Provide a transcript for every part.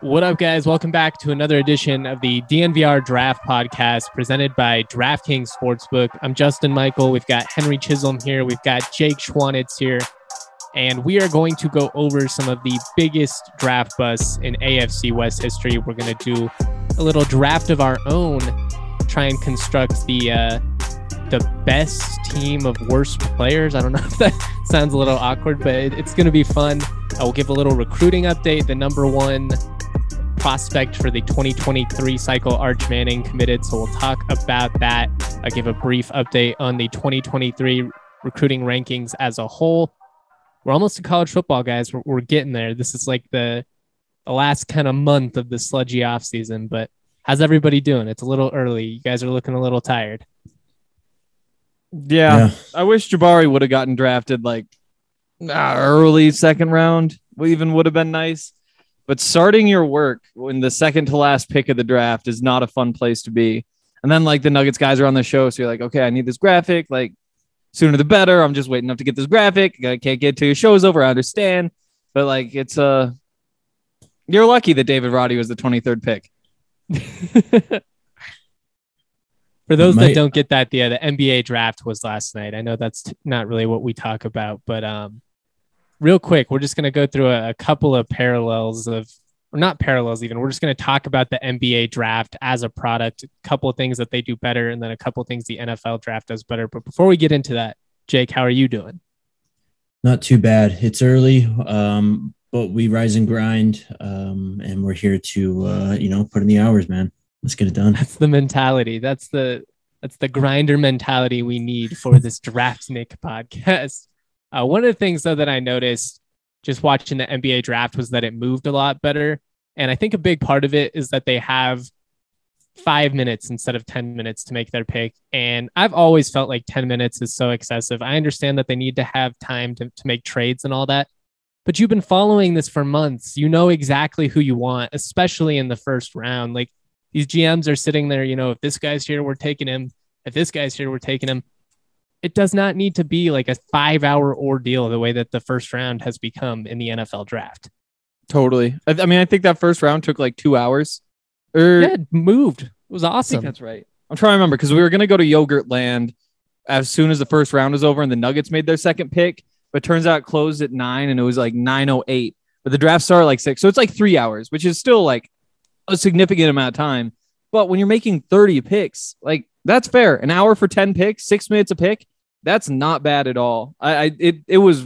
What up, guys? Welcome back to another edition of the DNVR Draft Podcast presented by DraftKings Sportsbook. I'm Justin Michael. We've got Henry Chisholm here. We've got Jake Schwanitz here. And we are going to go over some of the biggest draft busts in AFC West history. We're going to do a little draft of our own, try and construct the uh, the best team of worst players. I don't know if that sounds a little awkward, but it, it's going to be fun. I will give a little recruiting update. The number one prospect for the 2023 cycle, Arch Manning, committed. So we'll talk about that. I'll give a brief update on the 2023 recruiting rankings as a whole. We're almost to college football, guys. We're, we're getting there. This is like the, the last kind of month of the sludgy off season, but how's everybody doing? It's a little early. You guys are looking a little tired. Yeah, yeah. I wish Jabari would have gotten drafted like early second round. Even would have been nice. But starting your work when the second to last pick of the draft is not a fun place to be. And then like the Nuggets guys are on the show, so you're like, okay, I need this graphic. Like sooner the better. I'm just waiting up to get this graphic. I can't get to your show's over. I understand, but like it's uh you're lucky that David Roddy was the 23rd pick. For those that don't get that, yeah, the NBA draft was last night. I know that's t- not really what we talk about, but um, real quick, we're just going to go through a, a, couple of parallels of, or not parallels even. We're just going to talk about the NBA draft as a product, a couple of things that they do better, and then a couple of things the NFL draft does better. But before we get into that, Jake, how are you doing? Not too bad. It's early, um, but we rise and grind, um, and we're here to, uh, you know, put in the hours, man. Let's get it done. That's the mentality. That's the that's the grinder mentality we need for this Draftnik podcast. Uh, one of the things though that I noticed just watching the NBA draft was that it moved a lot better, and I think a big part of it is that they have five minutes instead of 10 minutes to make their pick. And I've always felt like 10 minutes is so excessive. I understand that they need to have time to, to make trades and all that, but you've been following this for months. You know exactly who you want, especially in the first round. Like these GMs are sitting there, you know, if this guy's here, we're taking him. If this guy's here, we're taking him. It does not need to be like a five hour ordeal the way that the first round has become in the NFL draft. Totally. I, I mean, I think that first round took like two hours. Or yeah, it moved. It was awesome. that's right. I'm trying to remember because we were going to go to Yogurtland as soon as the first round was over and the Nuggets made their second pick. But turns out it closed at nine and it was like 9.08. But the draft started like six. So it's like three hours, which is still like a significant amount of time. But when you're making 30 picks, like that's fair. An hour for 10 picks, six minutes a pick, that's not bad at all. I, I it it was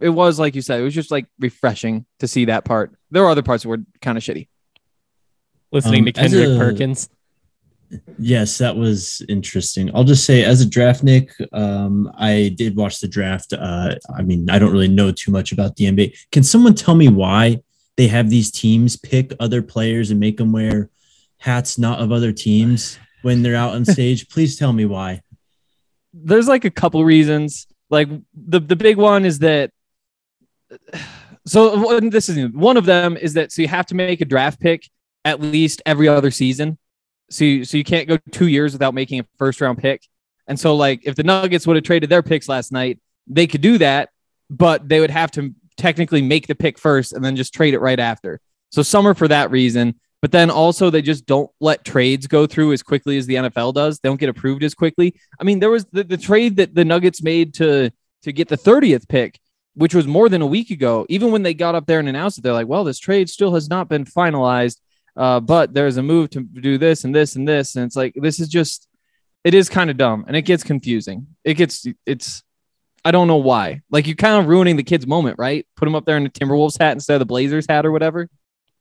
it was like you said, it was just like refreshing to see that part. There are other parts that were kind of shitty. Listening um, to Kendrick a, Perkins. Yes, that was interesting. I'll just say, as a draftnik, um, I did watch the draft. Uh, I mean, I don't really know too much about the NBA. Can someone tell me why they have these teams pick other players and make them wear hats not of other teams when they're out on stage. Please tell me why. There's like a couple reasons. Like the the big one is that so this is one of them is that so you have to make a draft pick at least every other season. So you, so you can't go 2 years without making a first round pick. And so like if the Nuggets would have traded their picks last night, they could do that, but they would have to technically make the pick first and then just trade it right after. So some are for that reason, but then also they just don't let trades go through as quickly as the NFL does. They don't get approved as quickly. I mean, there was the, the trade that the Nuggets made to to get the 30th pick, which was more than a week ago. Even when they got up there and announced it, they're like, well, this trade still has not been finalized. Uh, but there's a move to do this and this and this. And it's like, this is just, it is kind of dumb and it gets confusing. It gets, it's, I don't know why. Like you're kind of ruining the kid's moment, right? Put him up there in the Timberwolves hat instead of the Blazers hat or whatever.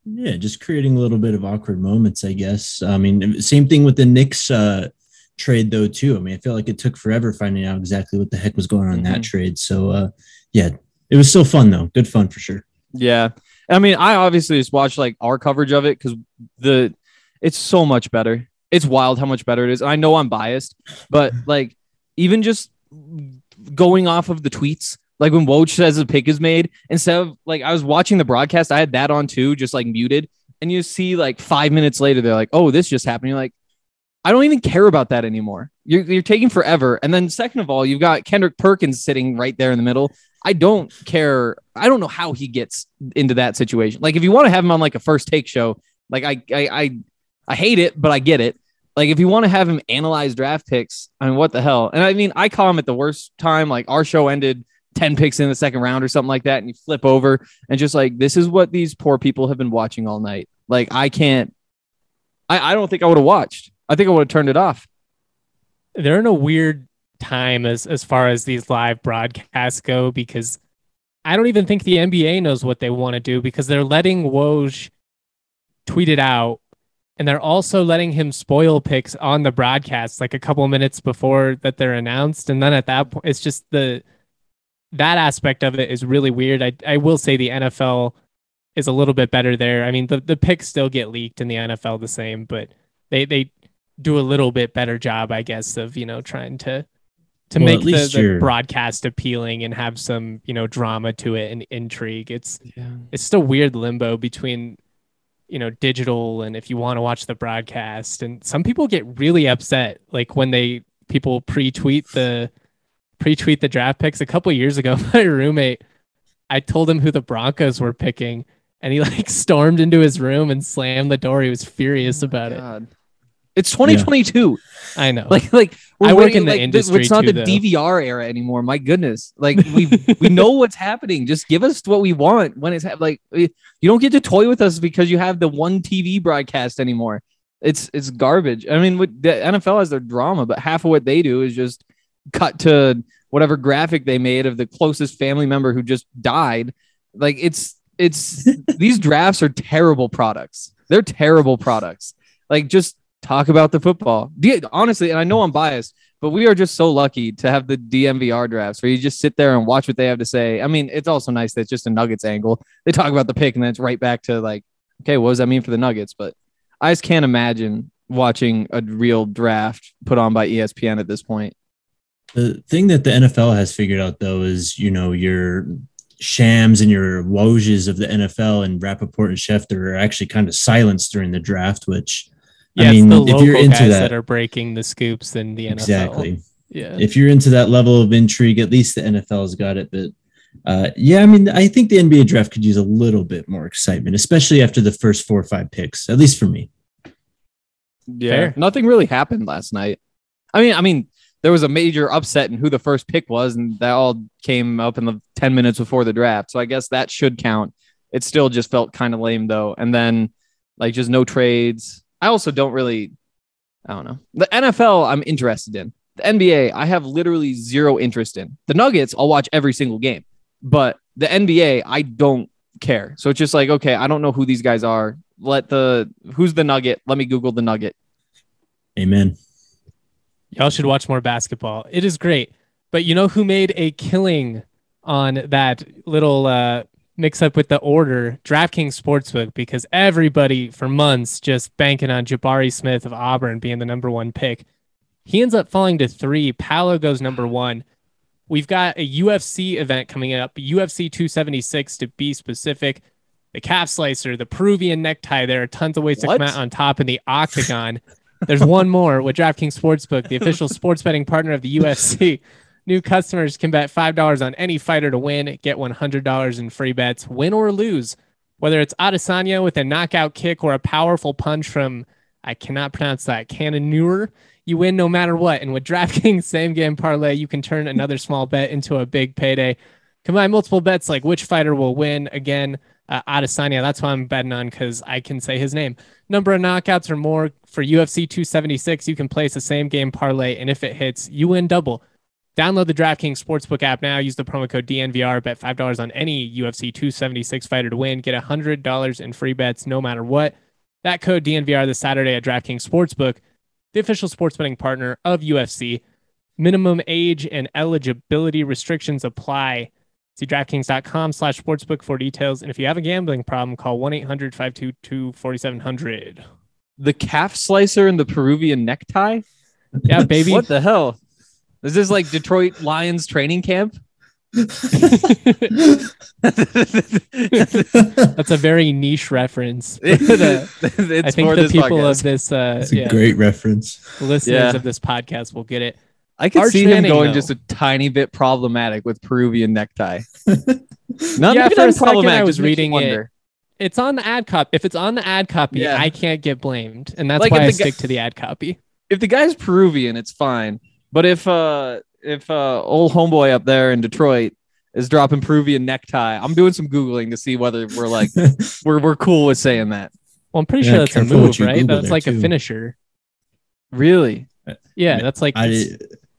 Yeah, just creating a little bit of awkward moments, I guess. I mean, same thing with the Knicks uh, trade though too. I mean, I feel like it took forever finding out exactly what the heck was going on in mm-hmm. that trade. So uh, yeah, it was still fun though. Good fun for sure. Yeah. I mean, I obviously just watch like our coverage of it because the it's so much better. It's wild how much better it is. I know I'm biased, but like even just going off of the tweets, like when Woj says a pick is made, instead of like I was watching the broadcast, I had that on too, just like muted, and you see like five minutes later, they're like, "Oh, this just happened." You're like, I don't even care about that anymore. You're, you're taking forever. And then second of all, you've got Kendrick Perkins sitting right there in the middle. I don't care. I don't know how he gets into that situation. Like if you want to have him on like a first take show, like I I I, I hate it, but I get it. Like if you want to have him analyze draft picks, I mean, what the hell? And I mean, I call him at the worst time. Like our show ended 10 picks in the second round or something like that. And you flip over and just like, this is what these poor people have been watching all night. Like I can't, I, I don't think I would have watched. I think I would have turned it off. They're in a weird time as as far as these live broadcasts go because I don't even think the NBA knows what they want to do because they're letting Woj tweet it out and they're also letting him spoil picks on the broadcast like a couple minutes before that they're announced and then at that point it's just the that aspect of it is really weird. I I will say the NFL is a little bit better there. I mean the the picks still get leaked in the NFL the same, but they they do a little bit better job, I guess, of you know trying to to Well, make the, the broadcast appealing and have some you know drama to it and intrigue. It's Yeah. it's still weird limbo between you know digital and if you want to watch the broadcast. And some people get really upset like when they people pre-tweet the pre-tweet the draft picks. A couple years ago my roommate i told him who the broncos were picking and he like stormed into his room and slammed the door. He was furious oh about it. It's 2022. i know. Like, like I we're- work in the like, industry It's not too, the though. DVR era anymore. My goodness, like we we know what's happening. Just give us what we want when it's hap- like you don't get to toy with us because you have the one TV broadcast anymore. It's it's garbage. I mean, the NFL has their drama, but half of what they do is just cut to whatever graphic they made of the closest family member who just died. Like it's it's these drafts are terrible products. They're terrible products. Like just talk about the football. Honestly, and I know I'm biased, but we are just so lucky to have the DNVR drafts where you just sit there and watch what they have to say. I mean, it's also nice that it's just a Nuggets angle. They talk about the pick and then it's right back to like, okay, what does that mean for the Nuggets? But I just can't imagine watching a real draft put on by ESPN at this point. The thing that the NFL has figured out though is, you know, your shams and your Wojs of the NFL and Rapoport and Schefter are actually kind of silenced during the draft, which yeah I mean, it's the if you're into guys that, that are breaking the scoops in the nfl exactly. yeah If you're into that level of intrigue, at least the NFL's got it. But uh, yeah, I mean, I think the NBA draft could use a little bit more excitement, especially after the first four or five picks, at least for me. Yeah. Fair. Nothing really happened last night. I mean, I mean, there was a major upset in who the first pick was, and that all came up in the 10 minutes before the draft. So I guess that should count. It still just felt kind of lame though. And then like just no trades. I also don't really I don't know. The NFL I'm interested in. The NBA, I have literally zero interest in. The Nuggets, I'll watch every single game. But the NBA, I don't care. So it's just like, okay, I don't know who these guys are. Let the who's the Nugget? Let me Google the Nugget. Amen. Y'all should watch more basketball. It is great. But you know who made a killing on that little uh, mix up with the order? DraftKings Sportsbook, because everybody for months just banking on Jabari Smith of Auburn being the number one pick. He ends up falling to three. Paolo goes number one. We've got a UFC event coming up, UFC 276 to be specific. The calf slicer, the Peruvian necktie. There are tons of ways to come out on top in the octagon. There's one more with DraftKings Sportsbook, the official sports betting partner of the UFC. New customers can bet $5 on any fighter to win, get $100 in free bets, win or lose. Whether it's Adesanya with a knockout kick or a powerful punch from, I cannot pronounce that, Cannonier, you win no matter what. And with DraftKings same game parlay, you can turn another small bet into a big payday. Combine multiple bets like which fighter will win. Again, uh, Adesanya, that's why I'm betting on because I can say his name. Number of knockouts or more for UFC 276. You can place a same game parlay, and if it hits, you win double. Download the DraftKings Sportsbook app now. Use the promo code DNVR. Bet $5 on any UFC 276 fighter to win. Get $100 in free bets no matter what. That code DNVR this Saturday at DraftKings Sportsbook, the official sports betting partner of UFC. Minimum age and eligibility restrictions apply. See DraftKings.com slash sportsbook for details. And if you have a gambling problem, call 1 800 522 4700. The calf slicer and the Peruvian necktie. Yeah, baby. What the hell? Is this like Detroit Lions training camp? That's a very niche reference. it's I think for the this people podcast. of this, uh, It's a yeah, great reference. listeners Yeah. of this podcast will get it. I could Arch see him going though. just a tiny bit problematic with Peruvian necktie. Yeah, Not for a second I was just makes you reading it. It's on the ad copy. If it's on the ad copy, Yeah. I can't get blamed, and that's Like, why I the guy- stick to the ad copy. If the guy's Peruvian, it's fine. But if uh if uh old homeboy up there in Detroit is dropping Peruvian necktie, I'm doing some googling to see whether we're like we're we're cool with saying that. Well, I'm pretty Yeah, sure that's a move, right? Google That's there, like a finisher. Really? Yeah, that's like I it's-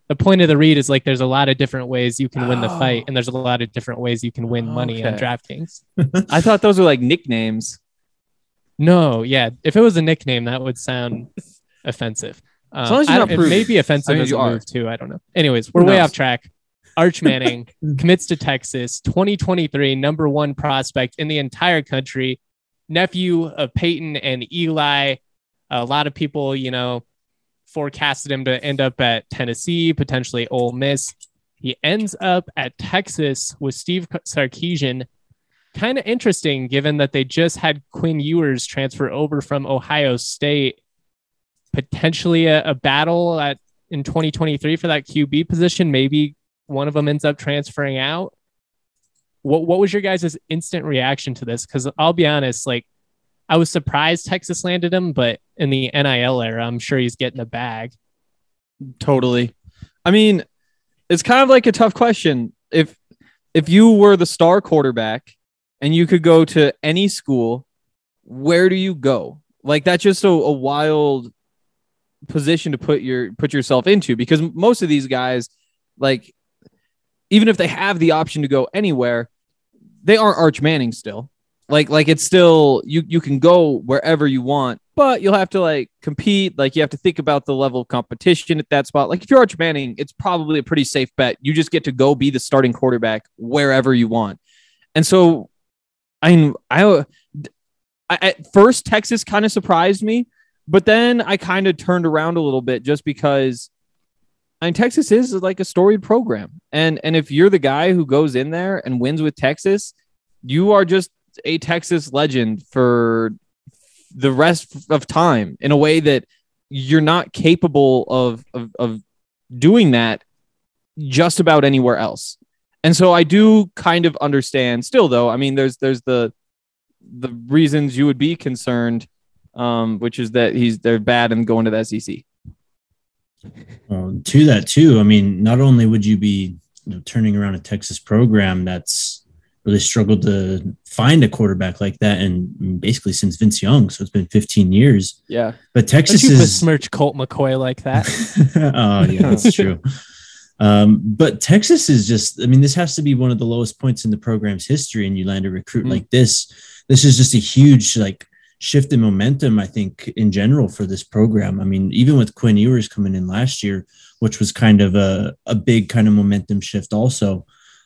the point of the read is like there's a lot of different ways you can win the fight, and there's a lot of different ways you can win money on DraftKings. I thought those were like nicknames. No, yeah, if it was a nickname, that would sound offensive. Um, long as you're not don't- it proving. may be offensive I mean, as a are. move too. I don't know. Anyways, we're way off track. Arch Manning commits to Texas, 2023 number one prospect in the entire country, nephew of Peyton and Eli. A lot of people, you know, forecasted him to end up at Tennessee, potentially Ole Miss. He ends up at Texas with Steve Sarkisian. Kind of interesting, given that they just had Quinn Ewers transfer over from Ohio State. Potentially a, a battle at in 2023 for that QB position. Maybe one of them ends up transferring out. What what was your guys' instant reaction to this? Because I'll be honest, like I was surprised Texas landed him, but in the NIL era, I'm sure he's getting a bag. Totally. I mean, it's kind of like a tough question. If if you were the star quarterback and you could go to any school, where do you go? Like that's just a, a wild position to put your put yourself into because most of these guys, like even if they have the option to go anywhere, they aren't Arch Manning still. Like like it's still you you can go wherever you want, but you'll have to like compete. Like you have to think about the level of competition at that spot. Like if you're Arch Manning, it's probably a pretty safe bet. You just get to go be the starting quarterback wherever you want. And so, I mean, I, I at first Texas kind of surprised me, but then I kind of turned around a little bit just because. I mean, Texas is like a storied program, and and if you're the guy who goes in there and wins with Texas, you are just a Texas legend for the rest of time in a way that you're not capable of, of, of doing that just about anywhere else. And so I do kind of understand still though. I mean, there's, there's the, the reasons you would be concerned, um, which is that he's, they're bad and going to the SEC. Well, to that too, I mean, not only would you be you know, turning around a Texas program that's really struggled to find a quarterback like that, and basically since Vince Young, so it's been 15 years. Yeah. But Don't Texas you is besmirch Colt McCoy like that? oh yeah, that's true. Um, but Texas is just, I mean, this has to be one of the lowest points in the program's history, and you land a recruit Mhm. like this. This is just a huge like shift in momentum, I think, in general for this program. I mean, even with Quinn Ewers coming in last year, which was kind of a, a big kind of momentum shift also.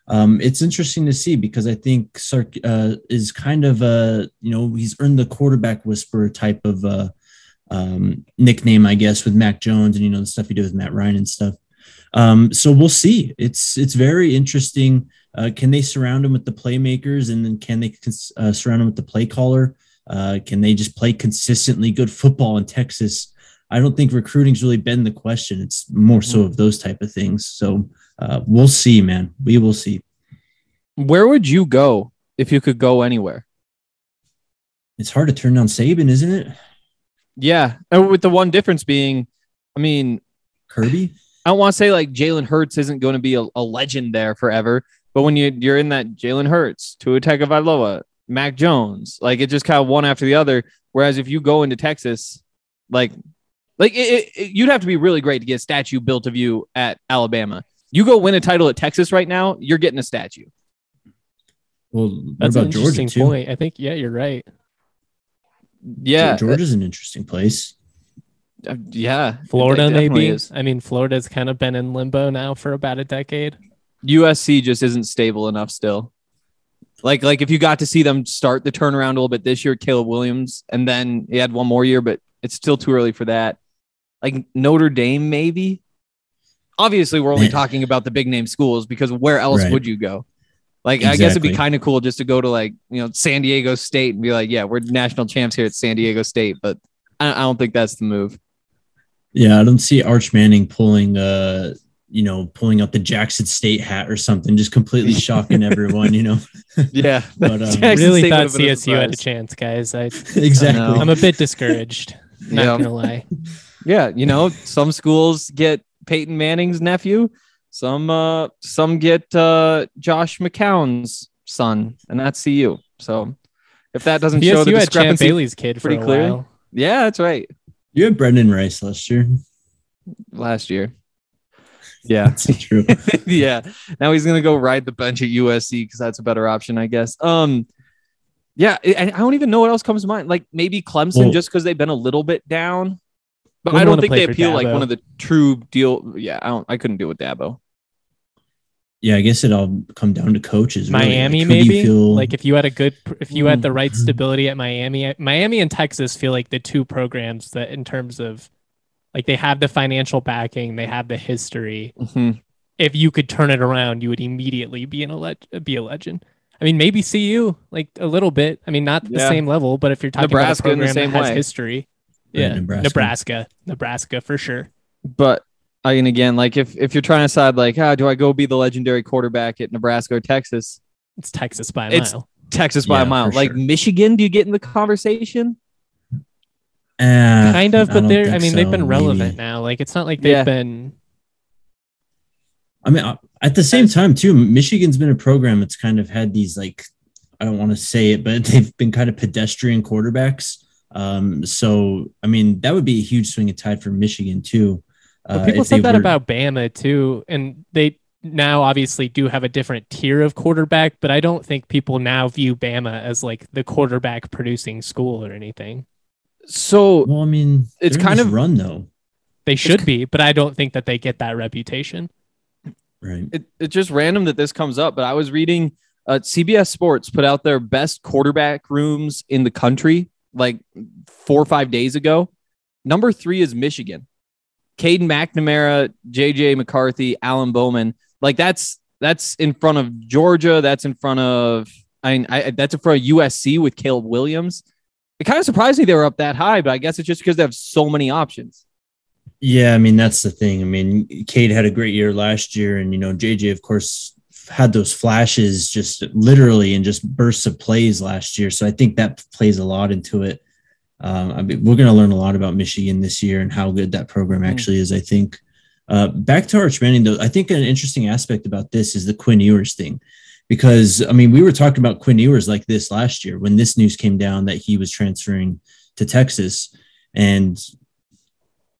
Um, it's interesting to see because I think Sark uh, is kind of a, you know, he's earned the quarterback whisperer type of uh, um, nickname, I guess, with Mac Jones and, you know, the stuff he did with Matt Ryan and stuff. Um, so we'll see. It's it's very interesting. Uh, can they surround him with the playmakers, and then can they uh, surround him with the play caller? Uh, can they just play consistently good football in Texas? I don't think recruiting's really been the question. It's more so of those type of things. So uh, we'll see, man. We will see. Where would you go if you could go anywhere? It's hard to turn down Saban, isn't it? Yeah. And with the one difference being, I mean, Kirby. I don't want to say like Jalen Hurts isn't going to be a, a legend there forever, but when you you're in that Jalen Hurts, Tua Tagovailoa, Mac Jones, like it just kind of one after the other. Whereas if you go into Texas, like like it, it, it- you'd have to be really great to get a statue built of you at Alabama. You go win a title at Texas right now, you're getting a statue. Well, That's an about Georgia interesting too? point. I think yeah, you're right. Yeah, Georgia's an interesting place. uh, yeah. Florida maybe. is. I mean, Florida's kind of been in limbo now for about a decade. USC just isn't stable enough still. Like like if you got to see them start the turnaround a little bit this year, Caleb Williams, and then he had one more year, but it's still too early for that. Like Notre Dame, maybe. Obviously, we're only talking about the big name schools because where else Right. would you go? Like I guess it'd be kind of cool just to go to like you know San Diego State and be like, yeah, we're national champs here at San Diego State, but I, I don't think that's the move. Yeah, I don't see Arch Manning pulling uh you know, pulling out the Jackson State hat or something, just completely shocking everyone, you know. Yeah, But, um, really State thought would've been a CSU had a chance, guys. I, exactly. know. I'm a bit discouraged. Not Yeah. gonna lie. Yeah, you know, some schools get Peyton Manning's nephew, some uh some get uh Josh McCown's son, and that's CU. So if that doesn't show the CSU had Champ discrepancy, Bailey's kid for pretty a clear. while. yeah, that's right. You had Brendan Rice last year. Last year. Yeah. That's true. yeah. Now he's gonna go ride the bench at USC because that's a better option, I guess. Um yeah, and I don't even know what else comes to mind. Like maybe Clemson, Well- just because they've been a little bit down. But I don't think they for appeal like one of the true deal. Yeah, I don't I couldn't deal with Dabo. Yeah, I guess it all come down to coaches. really. Miami, Like, who you maybe. feel- Like if you had a good, if you had the Hmm. right stability at Miami, Miami and Texas feel like the two programs that, in terms of, like they have the financial backing, they have the history. Mhm. If you could turn it around, you would immediately be in a leg- be a legend. I mean, maybe CU like a little bit. I mean, not the same level, but if you're talking Nebraska about in a the program same that has way. history, Right, yeah, Nebraska. Nebraska, Nebraska for sure. But I mean, again, like if if you're trying to decide, like, ah, do I go be the legendary quarterback at Nebraska or Texas? It's Texas by a It's- mile. Texas by Yeah, a mile. Like sure. Michigan, do you get in the conversation? Eh, kind of, but they're. I think mean, they've been relevant maybe. now. Like it's not like they've Yeah. been. I mean, uh, at the same time, too, Michigan's been a program that's kind of had these like, I don't want to say it, but they've been kind of pedestrian quarterbacks. Um, so I mean, that would be a huge swing of tide for Michigan too. But Uh, people if said that were- about Bama too, and they now obviously do have a different tier of quarterback. But I don't think people now view Bama as like the quarterback producing school or anything. So Well, I mean, It's kind of- run though, They should be, but I don't think that they get that reputation. right? it, it's just random that this comes up, but I was reading uh, CBS Sports put out their best quarterback rooms in the country like four or five days ago. Number three is Michigan. Caden McNamara, JJ McCarthy, Alan Bowman. Like that's that's in front of Georgia. That's in front of I mean I, that's in front of USC with Caleb Williams. It kind of surprised me they were up that high, but I guess it's just because they have so many options. Yeah, I mean that's the thing. I mean, Cade had a great year last year, and you know JJ, of course, had those flashes just literally and just bursts of plays last year. So I think that plays a lot into it. Um, I mean, we're going to learn a lot about Michigan this year and how good that program Mm. actually is. I think. Uh, back to Arch Manning, though, I think an interesting aspect about this is the Quinn Ewers thing, because I mean, we were talking about Quinn Ewers like this last year when this news came down that he was transferring to Texas, and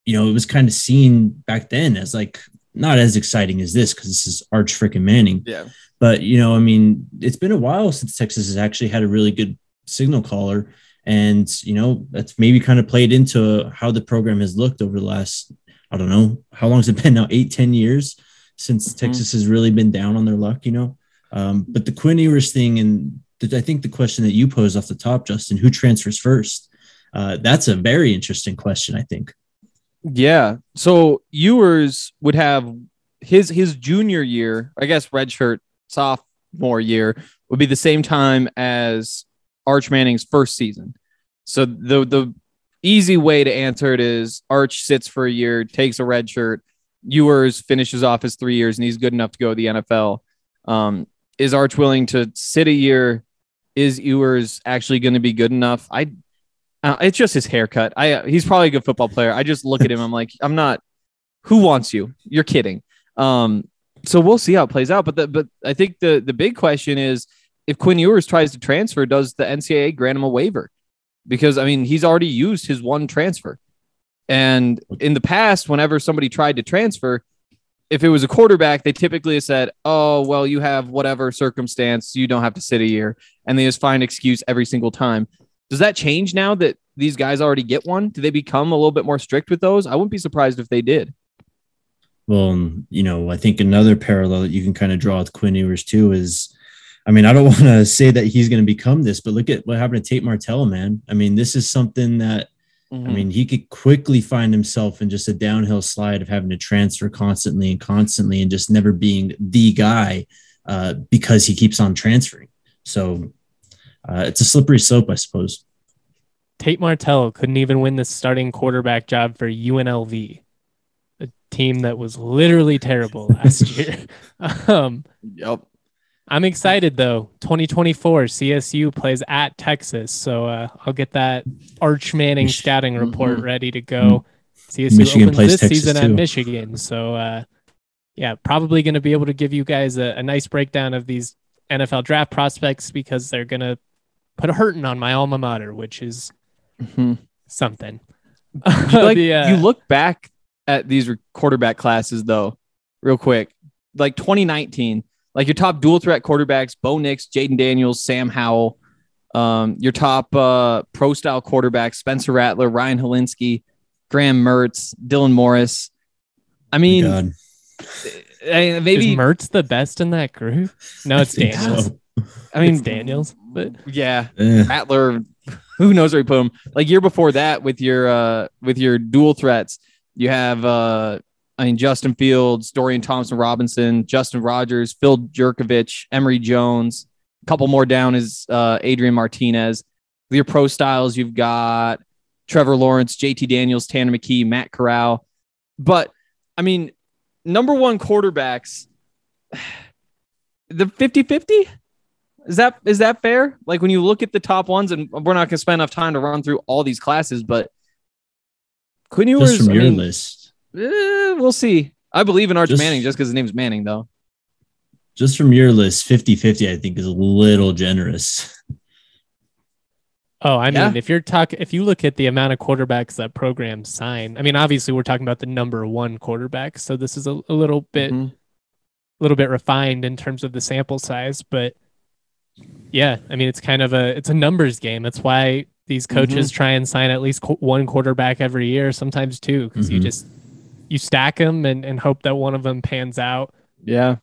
you know, it was kind of seen back then as like not as exciting as this because this is Arch freaking Manning. Yeah. But you know, I mean, it's been a while since Texas has actually had a really good signal caller, and you know, that's maybe kind of played into how the program has looked over the last, I don't know, how long has it been now? Eight, ten years since Mhm. Texas has really been down on their luck, you know. Um, but the Quinn Ewers thing, and th- I think the question that you posed off the top, Justin, who transfers first? Uh, that's a very interesting question. I think. Yeah. So Ewers would have his his junior year, I guess redshirt sophomore year would be the same time as Arch Manning's first season. So the the easy way to answer it is Arch sits for a year, takes a redshirt. Ewers finishes off his three years, and he's good enough to go to the NFL. Um, is Arch willing to sit a year? Is Ewers actually going to be good enough? I uh, it's just his haircut. I uh, he's probably a good football player. I just look at him. I'm like, I'm not. Who wants you? You're kidding. Um, so we'll see how it plays out. But the, but I think the the big question is if Quinn Ewers tries to transfer, does the NCAA grant him a waiver? Because I mean, he's already used his one transfer, and in the past, whenever somebody tried to transfer, if it was a quarterback, they typically said, "Oh, well, you have whatever circumstance, you don't have to sit a year," and they just find excuse every single time. Does that change now that these guys already get one? Do they become a little bit more strict with those? I wouldn't be surprised if they did. Well, you know, I think another parallel that you can kind of draw with Quinn Ewers too is, I mean, I don't want to say that he's going to become this, but look at what happened to Tate Martell, man. I mean, this is something that, Mm-hmm. I mean, he could quickly find himself in just a downhill slide of having to transfer constantly and constantly and just never being the guy uh, because he keeps on transferring. So uh, it's a slippery slope, I suppose. Tate Martell couldn't even win the starting quarterback job for UNLV, a team that was literally terrible last year. um, yep. I'm excited though. 2024 CSU plays at Texas, so uh, I'll get that Arch Manning Mich- scouting report Mhm. ready to go. CSU Michigan opens plays this Texas, season at. Michigan, so uh, yeah, probably going to be able to give you guys a, a nice breakdown of these NFL draft prospects because they're going to put a hurting on my alma mater, which is Mhm. something. like The, uh, you look back at these quarterback classes though, real quick, like 2019, like your top dual threat quarterbacks: Bo Nix, Jayden Daniels, Sam Howell. Um, your top uh, pro style quarterbacks: Spencer Rattler, Ryan Hilinski, Graham Mertz, Dylan Morris. I mean, God. eh, is maybe Mertz the best in that group? No, it's I Daniels. so. I mean It's Daniels, but yeah, Eh. Rattler, who knows where you put him? Like year before that, with your uh with your dual threats, you have uh I mean Justin Fields, Dorian Thompson Robinson, Justin Rogers, Phil Jurkovec, Emory Jones. A couple more down is uh Adrian Martinez. With your pro styles, you've got Trevor Lawrence, JT Daniels, Tanner McKee, Matt Corral. But I mean, number one quarterbacks, the 50-50? Is that is that fair? Like when you look at the top ones, and we're not going to spend enough time to run through all these classes, but Quinn Ewers, Just from I mean, list, eh, we'll see. I believe in Arch Just- Manning just because his name's Manning, though. just from your list, 50 50, I think is a little generous. Oh, I Yeah. mean, if you're talk, if you look at the amount of quarterbacks that programs sign, I mean, obviously we're talking about the number one quarterback, so this is a, a little bit, Mhm. little bit refined in terms of the sample size, but yeah, I mean, it's kind of a, it's a numbers game. That's why these coaches try and sign at least qu- one quarterback every year, sometimes two, because you Mhm. just you stack them and, and hope that one of them pans out. Yeah.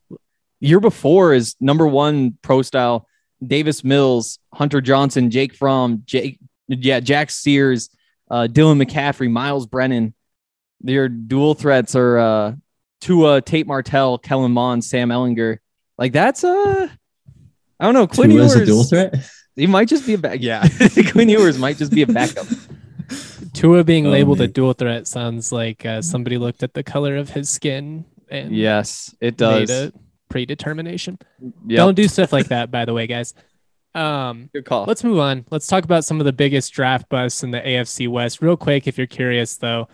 Year before is number one pro style Davis Mills, Hunter Johnson, Jake Fromm, Jake, yeah, Jack Sears, uh, Dylan McCaffrey, Myles Brennan. Your dual threats are uh, Tua, Tate Martell, Kellen Mond, Sam Ehlinger. Like that's a, I don't know. Quinn Tua as Ewers, a dual threat. he might just be a back. Yeah, Quinn Ewers might just be a backup. Tua being Oh, labeled a dual threat sounds like uh, somebody looked at the color of his skin and Yes, it made a predetermination. Yep. Don't do stuff like that, by the way, guys. Um, Good call. let's move on. Let's talk about some of the biggest draft busts in the AFC West. Real quick, if you're curious, though,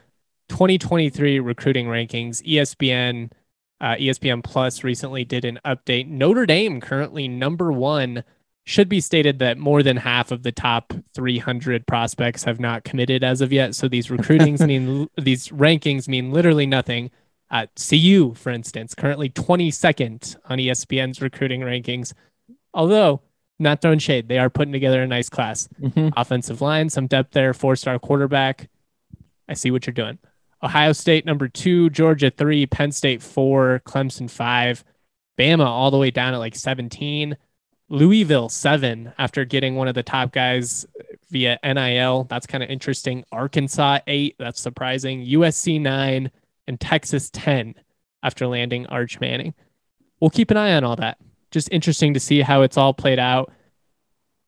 2023 recruiting rankings, ESPN, uh, ESPN Plus recently did an update. Notre Dame currently number one. Should be stated that more than half of the top 300 prospects have not committed as of yet. So these recruitings mean these rankings mean literally nothing. Uh, CU, for instance, currently 22nd on ESPN's recruiting rankings. Although not throwing shade, they are putting together a nice class. Mhm. Offensive line, some depth there, four star quarterback. I see what you're doing. Ohio State number two, Georgia three, Penn State four, Clemson five, Bama all the way down at like 17, Louisville seven after getting one of the top guys via NIL. That's kind of interesting. Arkansas eight, that's surprising. USC nine, and Texas 10 after landing Arch Manning. We'll keep an eye on all that. Just interesting to see how it's all played out.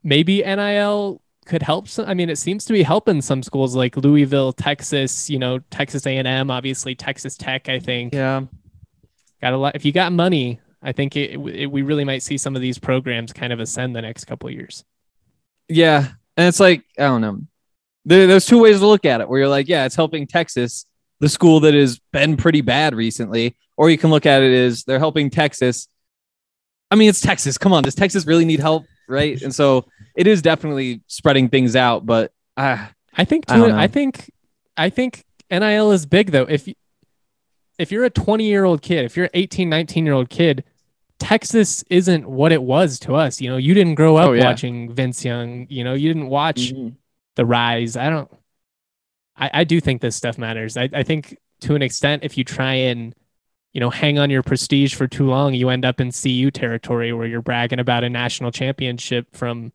Maybe NIL could help. Some, I mean, it seems to be helping some schools like Louisville, Texas. You know, Texas A&M, obviously Texas Tech. I think Yeah. got a lot. If you got money, I think it, it, we really might see some of these programs kind of ascend the next couple of years. Yeah. And it's like, I don't know. There, there's two ways to look at it where you're like, yeah, it's helping Texas, the school that has been pretty bad recently. Or you can look at it as they're helping Texas. I mean, it's Texas. Come on. Does Texas really need help? Right. And so it is definitely spreading things out. But uh, I think I don't too, know. I think I think NIL is big though. If if you're a 20 year old kid, if you're an 18, 19 year old kid, Texas isn't what it was to us. You know, you didn't grow up Oh, yeah. watching Vince Young. You know, you didn't watch Mhm. the rise. I don't. I, I do think this stuff matters. I, I think to an extent, if you try and you know, hang on your prestige for too long, you end up in CU territory where you're bragging about a national championship from,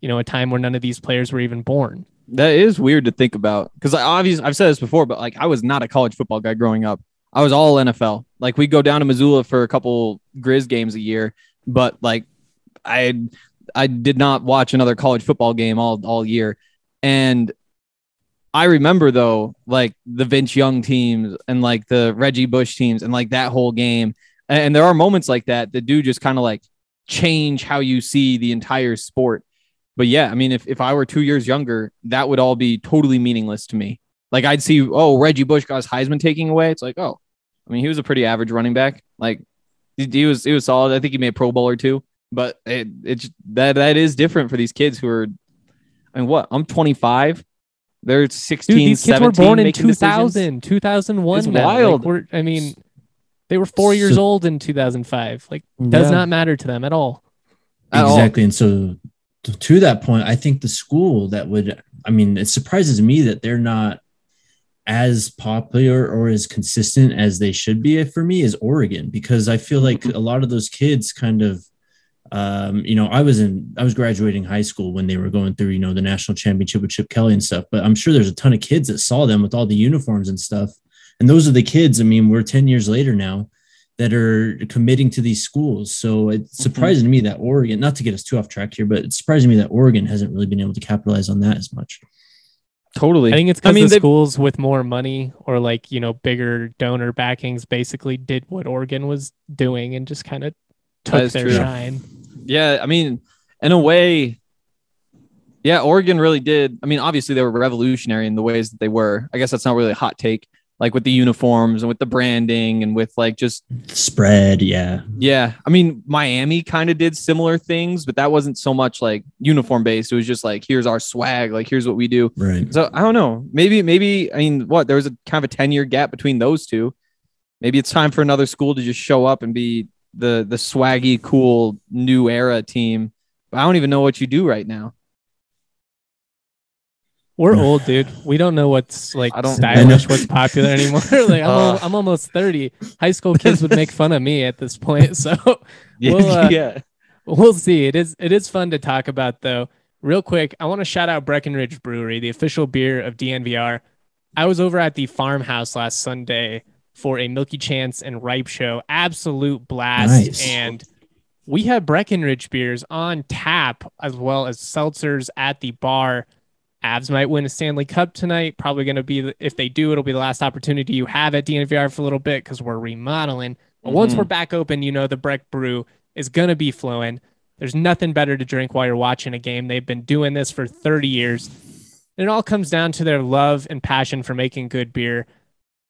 you know, a time where none of these players were even born. That is weird to think about because I obviously I've said this before, but like I was not a college football guy growing up. I was all NFL. Like we go down to Missoula for a couple Grizz games a year, but like I I did not watch another college football game all all year. And I remember though, like the Vince Young teams and like the Reggie Bush teams and like that whole game. And there are moments like that that do just kind of like change how you see the entire sport. But yeah, I mean, if, if I were two years younger, that would all be totally meaningless to me. Like I'd see, oh, Reggie Bush got his Heisman taking away. It's like, oh, I mean, he was a pretty average running back. Like he, he was, he was solid. I think he made a Pro Bowl or two. But it, it's that that is different for these kids who are. I mean, what? I'm 25. They're 16, Dude, these kids were born in making decisions. 2000, 2001. It's now. Like, wild. we're, I mean, they were four years So- old in 2005. Like, does Yeah. not matter to them at all. At all. exactly. And so to, to that point, I think the school that would, I mean, it surprises me that they're not as popular or as consistent as they should be for me is Oregon, because I feel like a lot of those kids kind of, um, you know, I was in, I was graduating high school when they were going through, you know, the national championship with Chip Kelly and stuff, but I'm sure there's a ton of kids that saw them with all the uniforms and stuff. And those are the kids, I mean, we're 10 years later now that are committing to these schools. So it's surprising to me that Oregon, not to get us too off track here, but it's surprising to me that Oregon hasn't really been able to capitalize on that as much. Totally. I think it's I because mean, the they- schools with more money or like, you know, bigger donor backings basically did what Oregon was doing and just kind of took their true. shine. Yeah, I mean, in a way, yeah, Oregon really did. I mean, obviously they were revolutionary in the ways that they were. I guess that's not really a hot take, like with the uniforms and with the branding and with like just Spread, yeah. yeah. I mean, Miami kind of did similar things, but that wasn't so much like uniform based. It was just like here's our swag, like here's what we do. Right. So I don't know. Maybe maybe I mean, what there was a kind of a ten year gap between those two. Maybe it's time for another school to just show up and be the the swaggy, cool new era team. But I don't even know what you do right now. We're old, dude. We don't know what's like I don't- stylish, what's popular anymore. like I'm, al- Uh. I'm almost 30. High school kids would make fun of me at this point. So Well, uh, yeah. we'll see. It is it is fun to talk about though. Real quick, I want to shout out Breckenridge Brewery, the official beer of DNVR. I was over at the farmhouse last Sunday for a Milky Chance and Ripe show. Absolute blast. Nice. And we had Breckenridge beers on tap as well as seltzers at the bar. Avs might win a Stanley Cup tonight. Probably going to be, if they do, it'll be the last opportunity you have at DNVR for a little bit because we're remodeling. But once Mhm. we're back open, you know, the Breck Brew is going to be flowing. There's nothing better to drink while you're watching a game. They've been doing this for 30 years. And it all comes down to their love and passion for making good beer.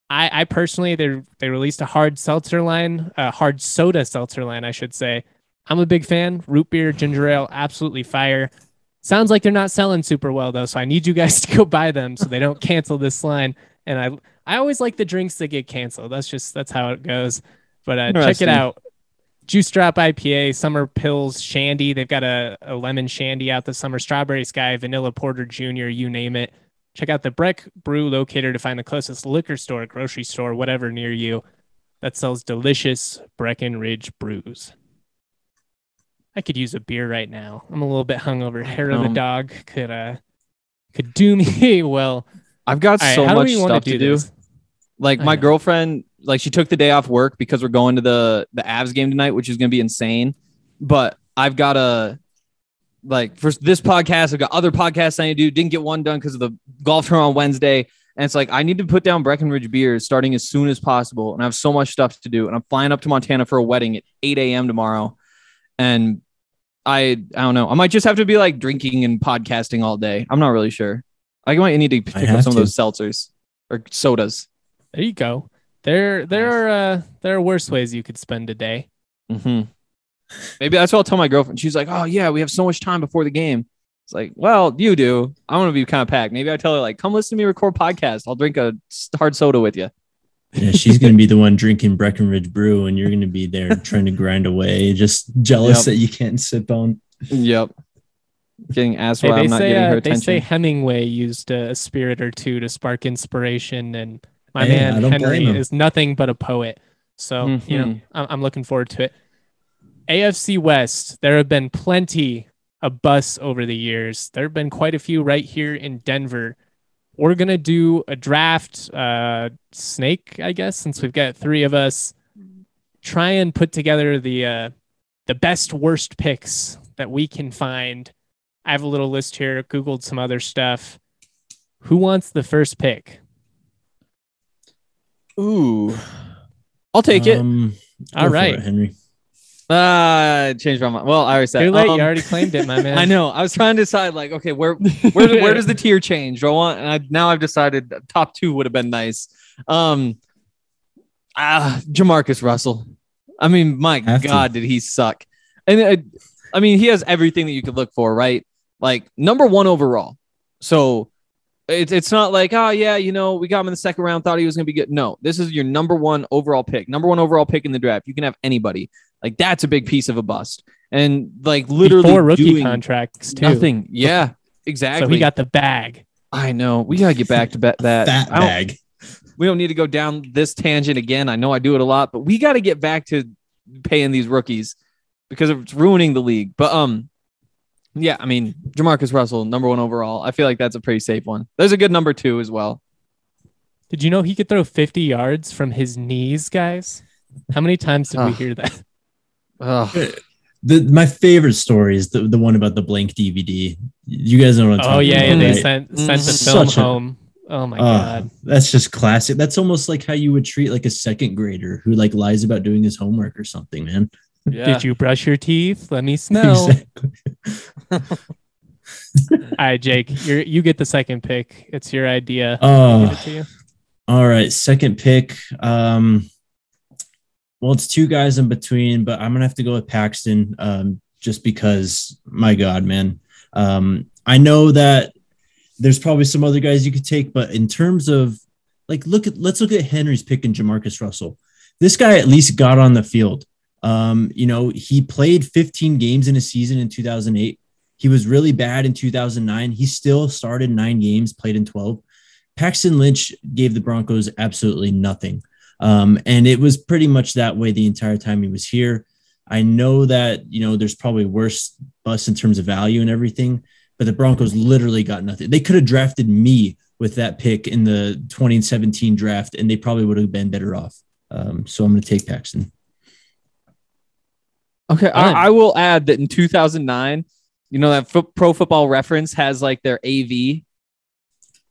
I, I personally, they they released a hard seltzer line, a hard soda seltzer line, I should say. I'm a big fan. Root beer, ginger ale, absolutely fire. Sounds like they're not selling super well though, so I need you guys to go buy them so they don't cancel this line. And I I always like the drinks that get canceled. That's just that's how it goes. But uh, check it out. Juice Drop IPA, Summer Pils, Shandy. They've got a, a lemon shandy out this summer, Strawberry Sky, Vanilla Porter Jr., you name it. Check out the Breck Brew locator to find the closest liquor store, grocery store, whatever near you that sells delicious Breckenridge brews. I could use a beer right now. I'm a little bit hungover. Hair of the Um, dog could uh could do me well. I've got so do much stuff to do, do. Like I my know. girlfriend, like she took the day off work because we're going to the the Avs game tonight, which is gonna be insane. But I've got a like for this podcast, I've got other podcasts I need to do. Didn't get one done because of the golf tournament on Wednesday. And it's like I need to put down Breckenridge beers starting as soon as possible. And I have so much stuff to do. And I'm flying up to Montana for a wedding at 8 a.m. tomorrow. And I I don't know. I might just have to be like drinking and podcasting all day. I'm not really sure. I might need to pick up some to. of those seltzers or sodas. There you go. There there are uh there are worse ways you could spend a day. hmm Maybe that's what I'll tell my girlfriend. She's like, "Oh yeah, we have so much time before the game." It's like, well, you do. I want to be kind of packed. Maybe I tell her like, "Come listen to me record podcast. I'll drink a hard soda with you." Yeah, she's gonna be the one drinking Breckenridge brew, and you're gonna be there trying to grind away, just jealous Yep. that you can't sip on. Yep. Getting asked Hey, why they I'm not say getting her uh, they attention. say Hemingway used a, a spirit or two to spark inspiration, and my Hey, man Henry is nothing but a poet. So, you know. I'm, I'm looking forward to it. AFC West, there have been plenty of busts over the years. There have been quite a few right here in Denver. We're going to do a draft uh, snake, I guess, since we've got three of us. Try and put together the uh, the best worst picks that we can find. I have a little list here, Googled some other stuff. Who wants the first pick? Ooh. I'll take it. Um, All go for right. it, Henry. Ah, I changed my mind. Well, I already said. Too late. um, you already claimed it, my man. I know. I was trying to decide, like, okay, where where where does the tier change? Do I want? And I, now I've decided top two would have been nice. Um, ah, Jamarcus Russell. I mean, my Have to. God, did he suck? And uh, I mean, he has everything that you could look for, right? Like number one overall. So it's it's not like, oh yeah, you know, we got him in the second round, thought he was gonna be good. No, this is your number one overall pick, number one overall pick in the draft. You can have anybody. Like that's a big piece of a bust. And like literally Before rookie doing contracts too. nothing. Yeah, exactly. So he got the bag. I know. We gotta get back to bet that. Fat bag. we don't need to go down this tangent again. I know I do it a lot, but we got to get back to paying these rookies because it's ruining the league. But um, yeah, I mean, Jamarcus Russell, number one overall. I feel like that's a pretty safe one. There's a good number two as well. Did you know he could throw 50 yards from his knees, guys? How many times did we hear that? Ugh. The my favorite story is the, the one about the blank DVD. You guys know what I'm Oh talking yeah, about, yeah they right? sent sent the Mhm. film Such a- home. Oh my Oh, god. that's just classic. That's almost like how you would treat like a second grader who like lies about doing his homework or something, man. Did you brush your teeth? Let me smell. Exactly. All right, Jake, you you get the second pick. It's your idea. Oh, you. all right. Second pick. Um, well, it's two guys in between, but I'm gonna have to go with Paxton. Um, just because, my God, man. Um, I know that there's probably some other guys you could take, but in terms of like, look at let's look at Henry's pick and Jamarcus Russell. This guy at least got on the field. Um, you know, he played 15 games in a season in 2008. He was really bad in 2009. He still started nine games, played in 12. Paxton Lynch gave the Broncos absolutely nothing. Um, and it was pretty much that way the entire time he was here. I know that, you know, there's probably worse busts in terms of value and everything, but the Broncos literally got nothing. They could have drafted me with that pick in the 2017 draft, and they probably would have been better off. Um, so I'm going to take Paxton. Okay, I, I will add that in 2009, you know that Fo- Pro Football Reference has like their AV.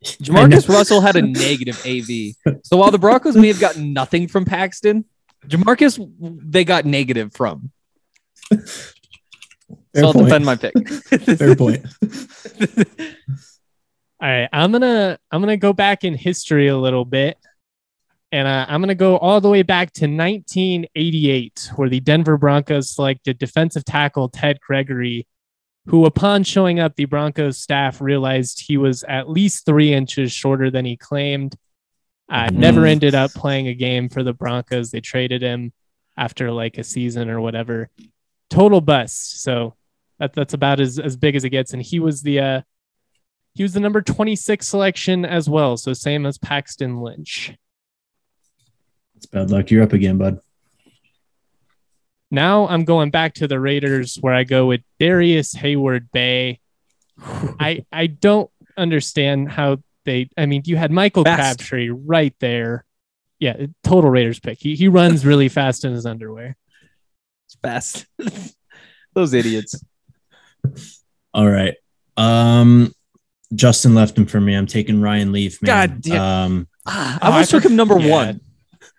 Jamarcus Russell had a negative AV. So while the Broncos may have gotten nothing from Paxton, Jamarcus they got negative from. Fair so I'll point. defend my pick. Fair point. All right, I'm gonna I'm gonna go back in history a little bit, and uh, I'm gonna go all the way back to 1988, where the Denver Broncos selected defensive tackle Ted Gregory, who, upon showing up, the Broncos staff realized he was at least three inches shorter than he claimed. Uh. Never ended up playing a game for the Broncos. They traded him after like a season or whatever. Total bust. So that, that's about as, as big as it gets. And he was the uh, he was the number 26 selection as well. So same as Paxton Lynch. It's bad luck. You're up again, bud. Now I'm going back to the Raiders where I go with Darrius Heyward-Bey. I I don't understand how they I mean you had Michael Fast. Crabtree right there. Yeah, total Raiders pick. He he runs really fast in his underwear. It's fast. Those idiots. All right. Um, Justin left him for me. I'm taking Ryan Leaf, man. God damn. Um, Oh, I almost I took him number yeah. one.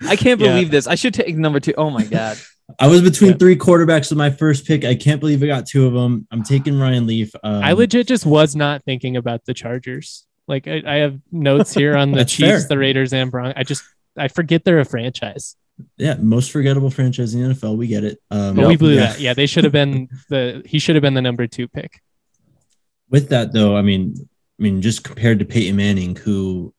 I can't Yeah. believe this. I should take number two. Oh my god. I was between Yeah. three quarterbacks with my first pick. I can't believe I got two of them. I'm taking Ryan Leaf. Um, I legit just was not thinking about the Chargers. Like I, I have notes here on the Chiefs, fair. the Raiders, and Broncos. I just I forget they're a franchise. yeah, most forgettable franchise in the NFL. We get it. Um, But we blew yeah. that. Yeah, they should have been the he should have been the number two pick. With that though, I mean, I mean, just compared to Peyton Manning, who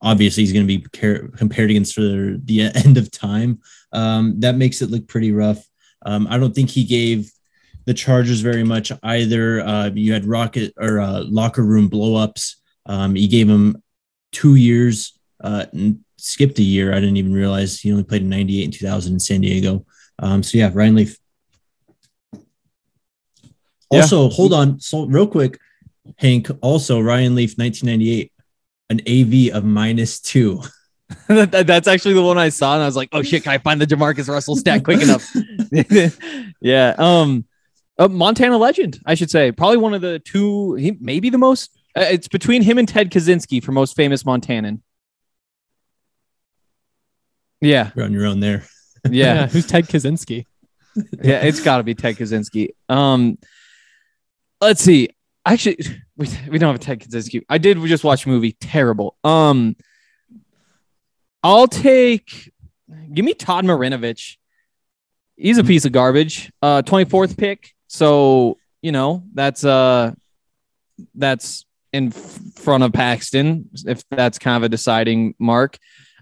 obviously he's going to be compared against for the end of time, um, that makes it look pretty rough. Um, I don't think he gave the Chargers very much either. Uh, you had rocket or uh, locker room blowups. Um, he gave him two years, uh, skipped a year. I didn't even realize he only played in 98 and 2000 in San Diego. Um, so yeah, Ryan Leaf. Yeah. Also, hold on. So real quick, Hank, also Ryan Leaf 1998, an AV of minus two. That- that- that's actually the one I saw, and I was like, "Oh shit! Can I find the Jamarcus Russell stat quick enough?" yeah. Um, a Montana legend, I should say. Probably one of the two, he, maybe the most. Uh, it's between him and Ted Kaczynski for most famous Montanan. Yeah, You're on your own there. yeah, Who's Ted Kaczynski? yeah. It's got to be Ted Kaczynski. Um, let's see. Actually, we, we don't have a Ted Kaczynski. I did just watch a movie. Terrible. Um, I'll take. Give me Todd Marinovich. He's a piece of garbage. Uh, twenty fourth pick. So you know that's uh, that's in front of Paxton. If that's kind of a deciding mark.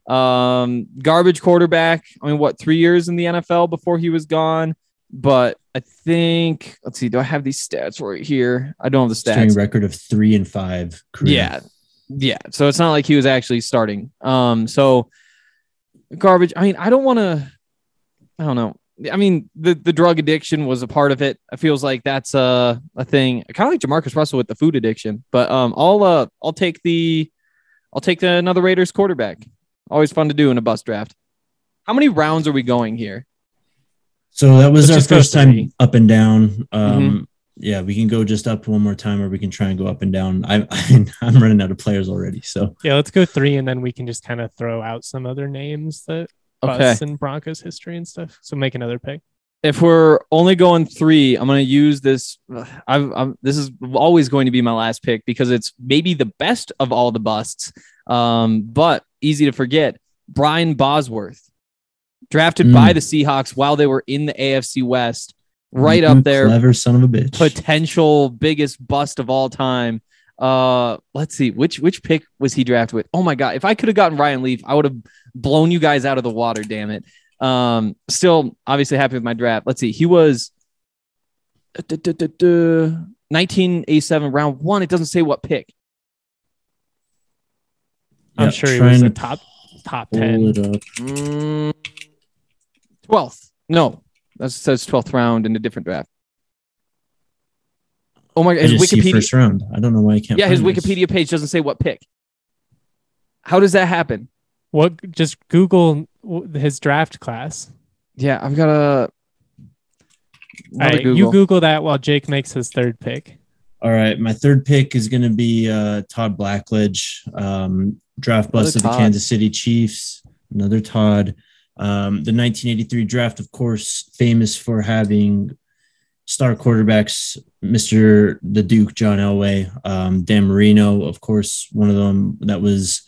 Um, garbage quarterback. I mean, what three years in the NFL before he was gone? But I think let's see. Do I have these stats right here? I don't have the String stats. record of three and five. career. Yeah. Yeah. So it's not like he was actually starting. Um, so garbage. I mean, I don't want to, I don't know. I mean, the, the drug addiction was a part of it. It feels like that's a, a thing. Kind of like Jamarcus Russell with the food addiction. But um, I'll uh, I'll take the, I'll take the another Raiders quarterback. Always fun to do in a bus draft. How many rounds are we going here? So that was Let's our first time up and down. Um, Mm-hmm. Yeah, we can go just up one more time, or we can try and go up and down. I, I I'm running out of players already. So Yeah, let's go three, and then we can just kind of throw out some other names that Okay. bust in Broncos history and stuff. So make another pick. if we're only going three, I'm going to use this. I've, I'm, this is always going to be my last pick because it's maybe the best of all the busts, um, but easy to forget. Brian Bosworth, drafted Mm. by the Seahawks while they were in the AFC West, right You up there, clever son of a bitch. potential biggest bust of all time. Uh, let's see which which pick was he drafted with? Oh my god! If I could have gotten Ryan Leaf, I would have blown you guys out of the water. Damn it! Um, still obviously happy with my draft. Let's see. He was 1987 round one. It doesn't say what pick. I'm Yeah, sure he trying was to a top top ten. Mm, 12th. No, that says 12th round in a different draft. Oh my god, I his just see Wikipedia. first round. I don't know why I can't. Yeah, his this. Wikipedia page doesn't say what pick. How does that happen? What? Just Google his draft class. Yeah, I've got a. All right, you Google that while Jake makes his third pick. All right, my third pick is going to be uh, Todd Blackledge, um, draft bust Another of the Kansas City Chiefs. Another Todd. Um, the 1983 draft, of course, famous for having star quarterbacks, Mr. the Duke, John Elway, um, Dan Marino, of course, one of them that was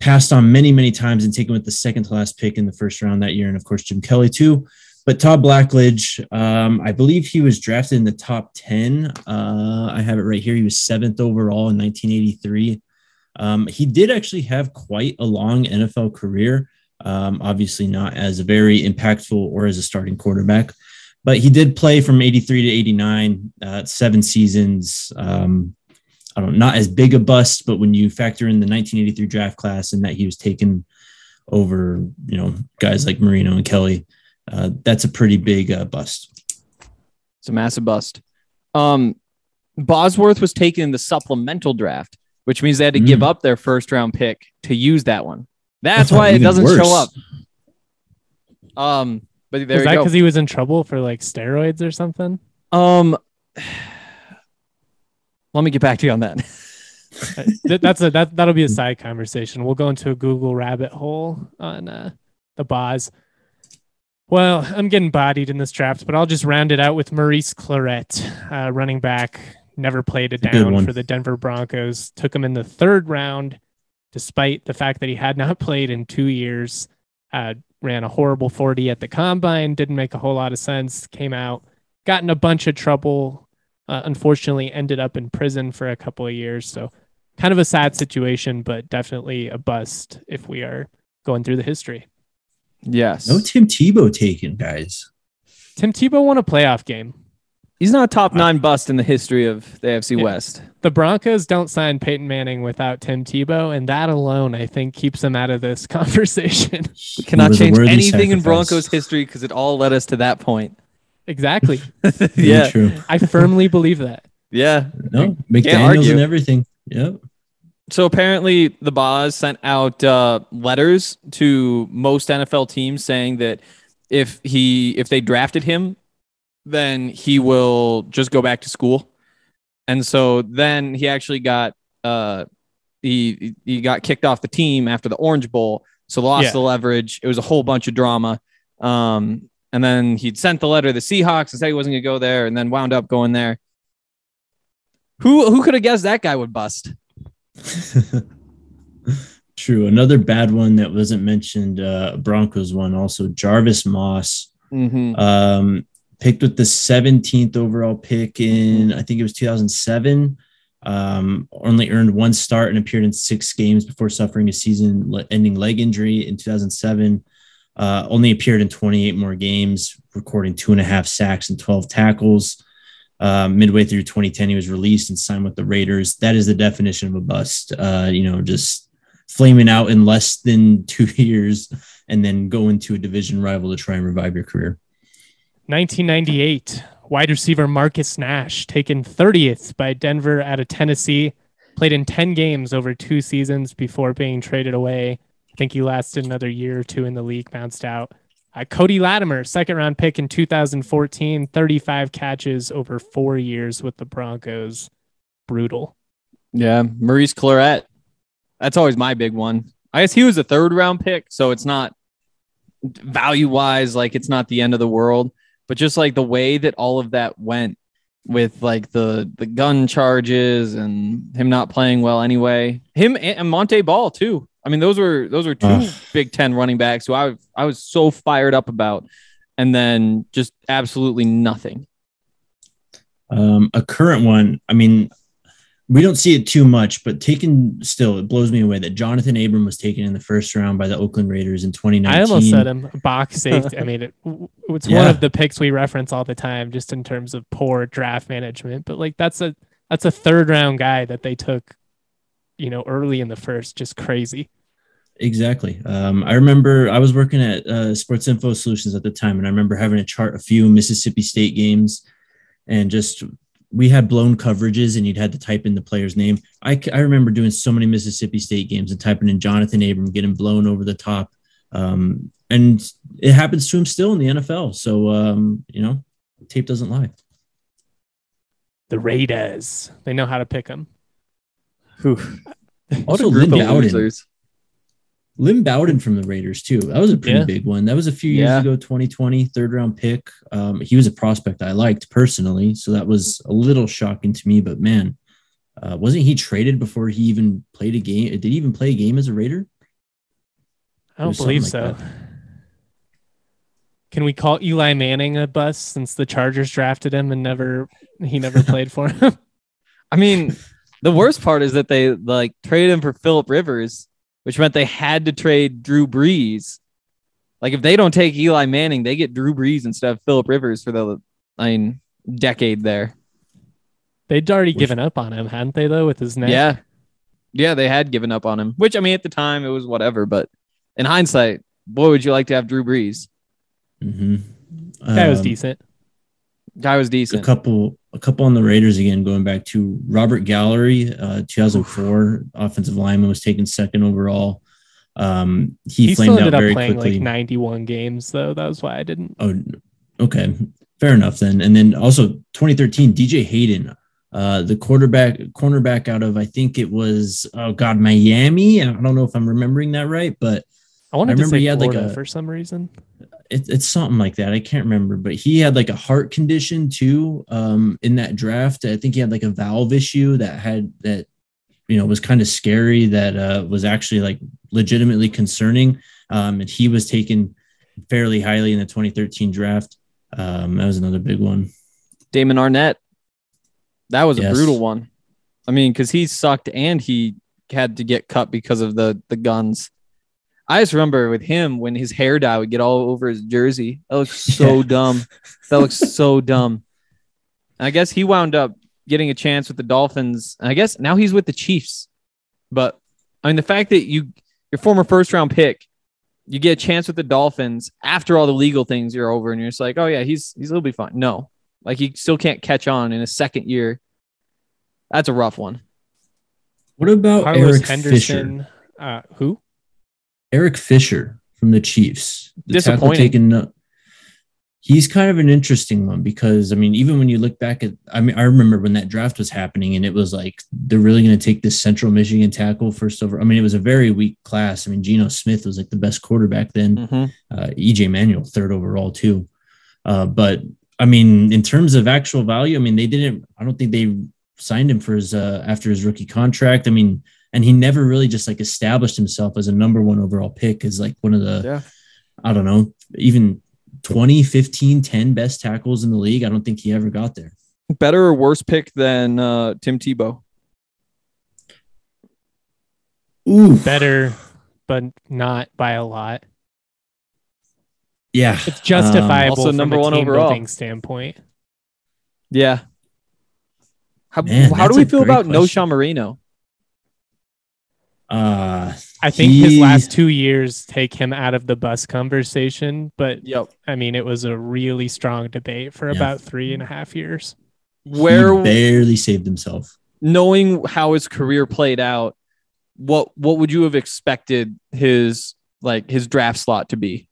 passed on many, many times and taken with the second to last pick in the first round that year. And of course, Jim Kelly, too. But Todd Blackledge, um, I believe he was drafted in the top 10. Uh, I have it right here. He was seventh overall in 1983. Um, he did actually have quite a long NFL career. Um, obviously, not as a very impactful or as a starting quarterback, but he did play from 83 to 89, uh, seven seasons. Um, I don't not as big a bust, but when you factor in the 1983 draft class and that he was taken over, you know, guys like Marino and Kelly, uh, that's a pretty big uh, bust. It's a massive bust. Um, Bosworth was taken in the supplemental draft, which means they had to give Mm. up their first round pick to use that one. That's why it doesn't worse. show up. Um, but there was you that because he was in trouble for like steroids or something? Um, let me get back to you on that. That's a that that'll be a side conversation. We'll go into a Google rabbit hole on uh, the Boz. Well, I'm getting bodied in this draft, but I'll just round it out with Maurice Clarett, uh, running back. Never played a down one. for the Denver Broncos. Took him in the third round, despite the fact that he had not played in two years. Uh, ran a horrible 40 at the combine. Didn't make a whole lot of sense. Came out, got in a bunch of trouble. Uh, unfortunately, ended up in prison for a couple of years. So kind of a sad situation, but definitely a bust if we are going through the history. yes. No Tim Tebow taken, guys. Tim Tebow won a playoff game. He's not a top nine bust in the history of the AFC Yeah. West. The Broncos don't sign Peyton Manning without Tim Tebow, and that alone, I think, keeps them out of this conversation. We cannot He was a change worthy anything in. Broncos history because it all led us to that point. exactly. Yeah, true. I firmly believe that. yeah. No, Can't McDaniels argue. and everything. Yep. So apparently, the Boz sent out uh, letters to most NFL teams saying that if he if they drafted him, then he will just go back to school. And so then he actually got uh, he he got kicked off the team after the Orange Bowl, so lost Yeah. the leverage. It was a whole bunch of drama. Um, and then he'd sent the letter to the Seahawks and said he wasn't going to go there, and then wound up going there. Who who could have guessed that guy would bust? True. Another bad one that wasn't mentioned, uh, Broncos one also. Jarvis Moss, Mm-hmm. um, picked with the 17th overall pick in, I think it was 2007. Um, only earned one start and appeared in six games before suffering a season-ending leg injury in 2007. Uh, only appeared in 28 more games, recording two and a half sacks and 12 tackles. Uh, midway through 2010, he was released and signed with the Raiders. That is the definition of a bust. Uh, you know, just flaming out in less than two years and then go into a division rival to try and revive your career. 1998, wide receiver Marcus Nash, taken 30th by Denver out of Tennessee, played in 10 games over two seasons before being traded away. I think he lasted another year or two in the league, bounced out. Uh, Cody Latimer, second round pick in 2014, 35 catches over four years with the Broncos. Brutal. Yeah, Maurice Clarett. That's always my big one. I guess he was a third round pick, so it's not value wise, like it's not the end of the world, but just like the way that all of that went with like the the gun charges and him not playing well anyway. Him and, and Montee Ball too. I mean, those were those were two. Big Ten running backs who I I was so fired up about, and then just absolutely nothing. Um, a current one, I mean, we don't see it too much, but taken still, it blows me away that Johnathan Abram was taken in the first round by the Oakland Raiders in 2019. I almost said him box safety. I mean, it, it's one of the picks we reference all the time, just in terms of poor draft management. But like, that's a that's a third round guy that they took, you know, early in the first. Just crazy. Exactly. Um, I remember I was working at uh, Sports Info Solutions at the time, and I remember having to chart a few Mississippi State games, and just we had blown coverages, and you'd had to type in the player's name. I, I remember doing so many Mississippi State games and typing in Johnathan Abram, getting blown over the top, um, and it happens to him still in the NFL. So um, you know, tape doesn't lie. The Raiders, they know how to pick them. Also, What a Lynn of Bowden. losers. Lynn Bowden from the Raiders too. That was a pretty Yeah. big one. That was a few years Yeah. ago, 2020, third round pick. Um, he was a prospect I liked personally, so that was a little shocking to me. But man, uh, wasn't he traded before he even played a game? Did he even play a game as a Raider? I don't believe like so. that. Can we call Eli Manning a bust since the Chargers drafted him and never he never played for him? I mean, the worst part is that they like traded him for Philip Rivers, which meant they had to trade Drew Brees. Like if they don't take Eli Manning, they get Drew Brees instead of Philip Rivers for the I mean decade there. They'd already Which- given up on him, hadn't they? Though with his neck. Yeah. Yeah, they had given up on him. Which I mean at the time it was whatever, but in hindsight, boy would you like to have Drew Brees. Mm-hmm. guy was decent. Guy was decent. A couple, a couple on the Raiders again. Going back to Robert Gallery, uh, 2004 offensive lineman was taken second overall. Um, he, He, still flamed out ended up very playing quickly. like 91 games though. That was why I didn't. Oh, okay. Fair enough then. And then also 2013, DJ Hayden, uh, the quarterback, cornerback out of, I think it was, oh God, Miami. I don't know if I'm remembering that right, but I wanted to remember say he had, like, a- for some reason. it, it's something like that. I can't remember, but he had like a heart condition too um, in that draft. I think he had like a valve issue that had that, you know, was kind of scary that uh, was actually like legitimately concerning. Um, and he was taken fairly highly in the 2013 draft. Um, that was another big one. Damon Arnette. That was a brutal one. I mean, because he sucked and he had to get cut because of the the guns. I just remember with him when his hair dye would get all over his jersey. That looks so Yeah. dumb. That looks so dumb. And I guess he wound up getting a chance with the Dolphins. And I guess now he's with the Chiefs. But I mean, the fact that you your former first round pick, you get a chance with the Dolphins after all the legal things you're over, and you're just like, oh yeah, he's he's he'll be fine. No, like he still can't catch on in his second year. That's a rough one. What about Carlos Eric Henderson. Fisher? Uh, who? Eric Fisher from the Chiefs. The Disappointing. taken. He's kind of an interesting one because I mean, even when you look back at, I mean, I remember when that draft was happening, and it was like they're really going to take this Central Michigan tackle first over. I mean, it was a very weak class. I mean, Geno Smith was like the best quarterback then. Mhm. uh, EJ Manuel third overall too. Uh, but I mean, in terms of actual value, I mean, they didn't. I don't think they signed him for his uh, after his rookie contract. I mean, and he never really just like established himself as a number one overall pick as like one of the Yeah. I don't know even 20, 15, 10 best tackles in the league. I don't think he ever got there. Better or worse pick than uh, Tim Tebow? Ooh, Better, but not by a lot. yeah, It's justifiable Also from number a one team overall. building standpoint. Yeah. How, Man, how do we feel great about No question. Sean Moreno? Uh, I think his last two years take him out of the bus conversation, but Yep. I mean, it was a really strong debate for Yeah. about three and a half years. Where he barely saved himself. knowing how his career played out, what what would you have expected his like his draft slot to be?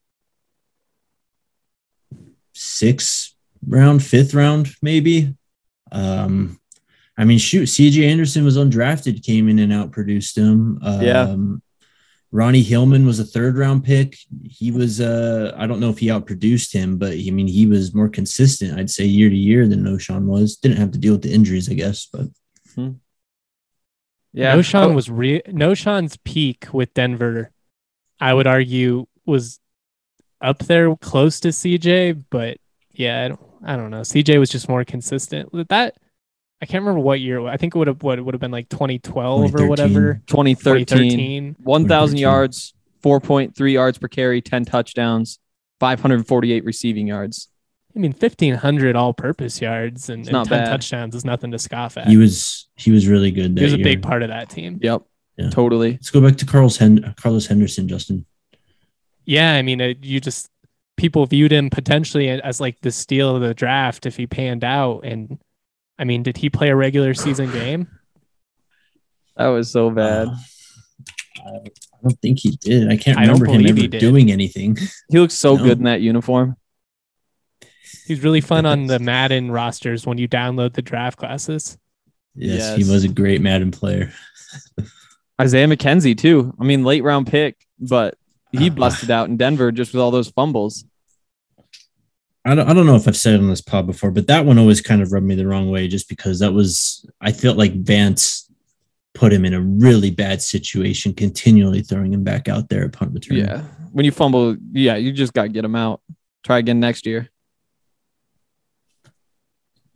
sixth round, fifth round, maybe. Um, I mean, shoot, CJ Anderson was undrafted, came in and outproduced him. Um, Yeah. Ronnie Hillman was a third round pick. He was, uh, I don't know if he outproduced him, but I mean, he was more consistent, I'd say, year to year than Knowshon was. Didn't have to deal with the injuries, I guess, but Yeah. No Oh, was re- Knowshon's peak with Denver, I would argue, was up there close to CJ, but yeah, I don't, I don't know. CJ was just more consistent. With That I can't remember what year. I think it would have what it would have been like 2012 or whatever. 2013, 2013. 1,000 2013. yards, 4.3 yards per carry, 10 touchdowns, 548 receiving yards. I mean, 1500 all-purpose yards and, It's and 10 bad. touchdowns is nothing to scoff at. he was he was really good. That He was a year. big part of that team. Yep. Yeah. Totally. Let's go back to Carlos Hen- uh, Carlos Henderson, Justin. Yeah, I mean, it, you just people viewed him potentially as like the steal of the draft if he panned out. And I mean, did he play a regular season game? That was so bad. Uh, I I don't think he did. I can't I remember him ever doing anything. he looks so no. good in that uniform. He's really fun on the Madden rosters when you download the draft classes. Yes, he was a great Madden player. Isaiah McKenzie too. I mean, late round pick, but he Uh, busted out in Denver just with all those fumbles. I don't, I don't know if I've said it on this pod before, but that one always kind of rubbed me the wrong way just because that was, I felt like Vance put him in a really bad situation, continually throwing him back out there at punt return. Yeah. When you fumble, yeah, you just got to get him out. Try again next year.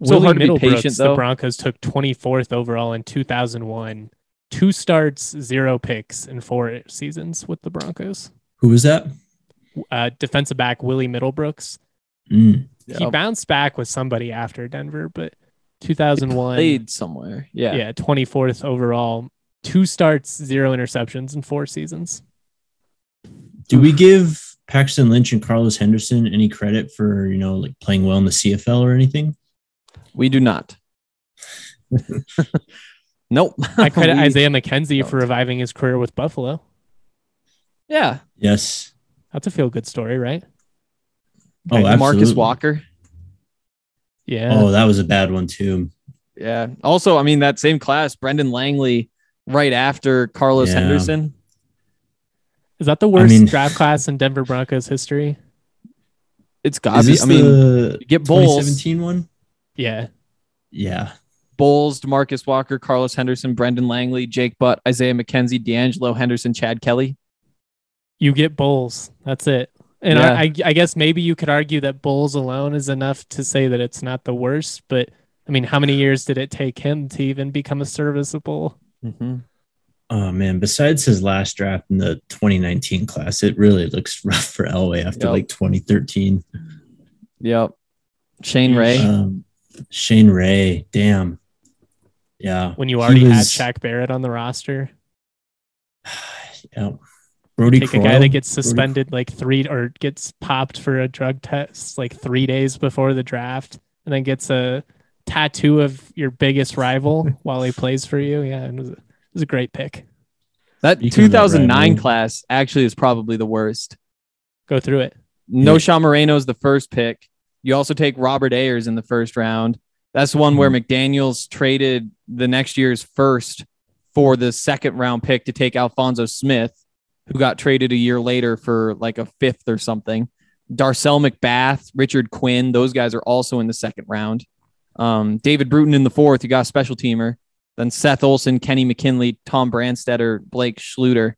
So Willie hard to be Middlebrooks, patient, the. Broncos took 24th overall in 2001. Two starts, zero picks in four seasons with the Broncos. Who was that? Uh, defensive back Willie Middlebrooks. Mm. He bounced back with somebody after Denver, but 2001. Played somewhere. Yeah. yeah, 24th overall. Two starts, zero interceptions in four seasons. Do we give Paxton Lynch and Carlos Henderson any credit for, you know, like playing well in the CFL or anything? We do not. nope. I credit Isaiah McKenzie for don't. reviving his career with Buffalo. Yeah. Yes. That's a feel good story, right? Oh, Marcus. Walker. Yeah. Oh, that was a bad one too. Yeah. Also, I mean, that same class, Brendan Langley, right after Carlos Yeah. Henderson. Is that the worst mean- draft class in Denver Broncos history? It's Is got to be. I mean, the you get Bolles, 2017 one? Yeah. Yeah. Bolles, Demarcus Walker, Carlos Henderson, Brendan Langley, Jake Butt, Isaiah McKenzie, D'Angelo Henderson, Chad Kelly. You get Bolles. That's it. And Yeah. I, I, I guess maybe you could argue that Bolles alone is enough to say that it's not the worst. But I mean, how many years did it take him to even become a serviceable? Mm-hmm. Oh man, besides his last draft in the 2019 class, it really looks rough for Elway after Yep. like 2013. Yep. Shane Ray. Um, Shane Ray, damn. Yeah. When you he already had was- Shaq Barrett on the roster, Yeah. Brody take a guy that gets Brody- suspended like three or gets popped for a drug test like three days before the draft, and then gets a tattoo of your biggest rival while he plays for you. Yeah, it was, it was a great pick. That Speaking of that 2009 class actually is probably the worst. Go through it. No Yeah. Sean Moreno is the first pick. You also take Robert Ayers in the first round. That's the one where Mm-hmm. McDaniels traded the next year's first for the second round pick to take Alphonso Smith, who got traded a year later for like a fifth or something. Darcel McBath, Richard Quinn, those guys are also in the second round. Um, David Bruton in the fourth, you got a special teamer. Then Seth Olson, Kenny McKinley, Tom Brandstetter, Blake Schlueter.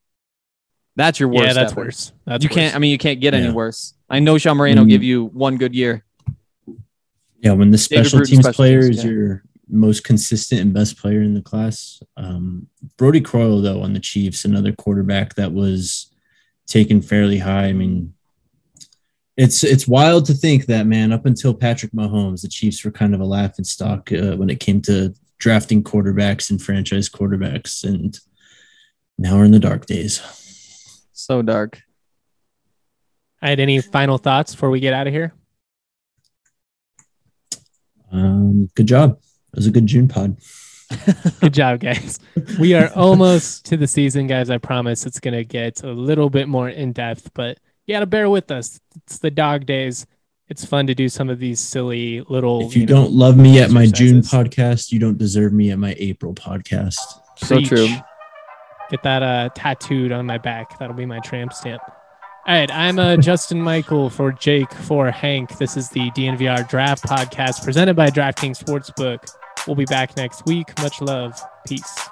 That's your worst. yeah, that's ever. worse. That's you can't. I mean, you can't get any worse. I know Sean Moreno Mm. give you one good year. Yeah, when the special Bruton, teams special player teams, is yeah. your most consistent and best player in the class. Um, Brodie Croyle, though, on the Chiefs, another quarterback that was taken fairly high. I mean, it's it's wild to think that man. Up until Patrick Mahomes, the Chiefs were kind of a laughing stock uh, when it came to drafting quarterbacks and franchise quarterbacks, and now we're in the dark days. So dark. I had any final thoughts before we get out of here? Um, good job. It was a good June pod. Good job, guys. We are almost to the season, guys. I promise it's going to get a little bit more in depth, but you got to bear with us. It's the dog days. It's fun to do some of these silly little. If you, know, don't love me at my June podcast, you don't deserve me at my April podcast. So Preach. true. Get that uh, tattooed on my back. That'll be my tramp stamp. All right, I'm uh, Justin Michael for Jake for Hank. This is the DNVR Draft Podcast presented by DraftKings Sportsbook. We'll be back next week. Much love. Peace.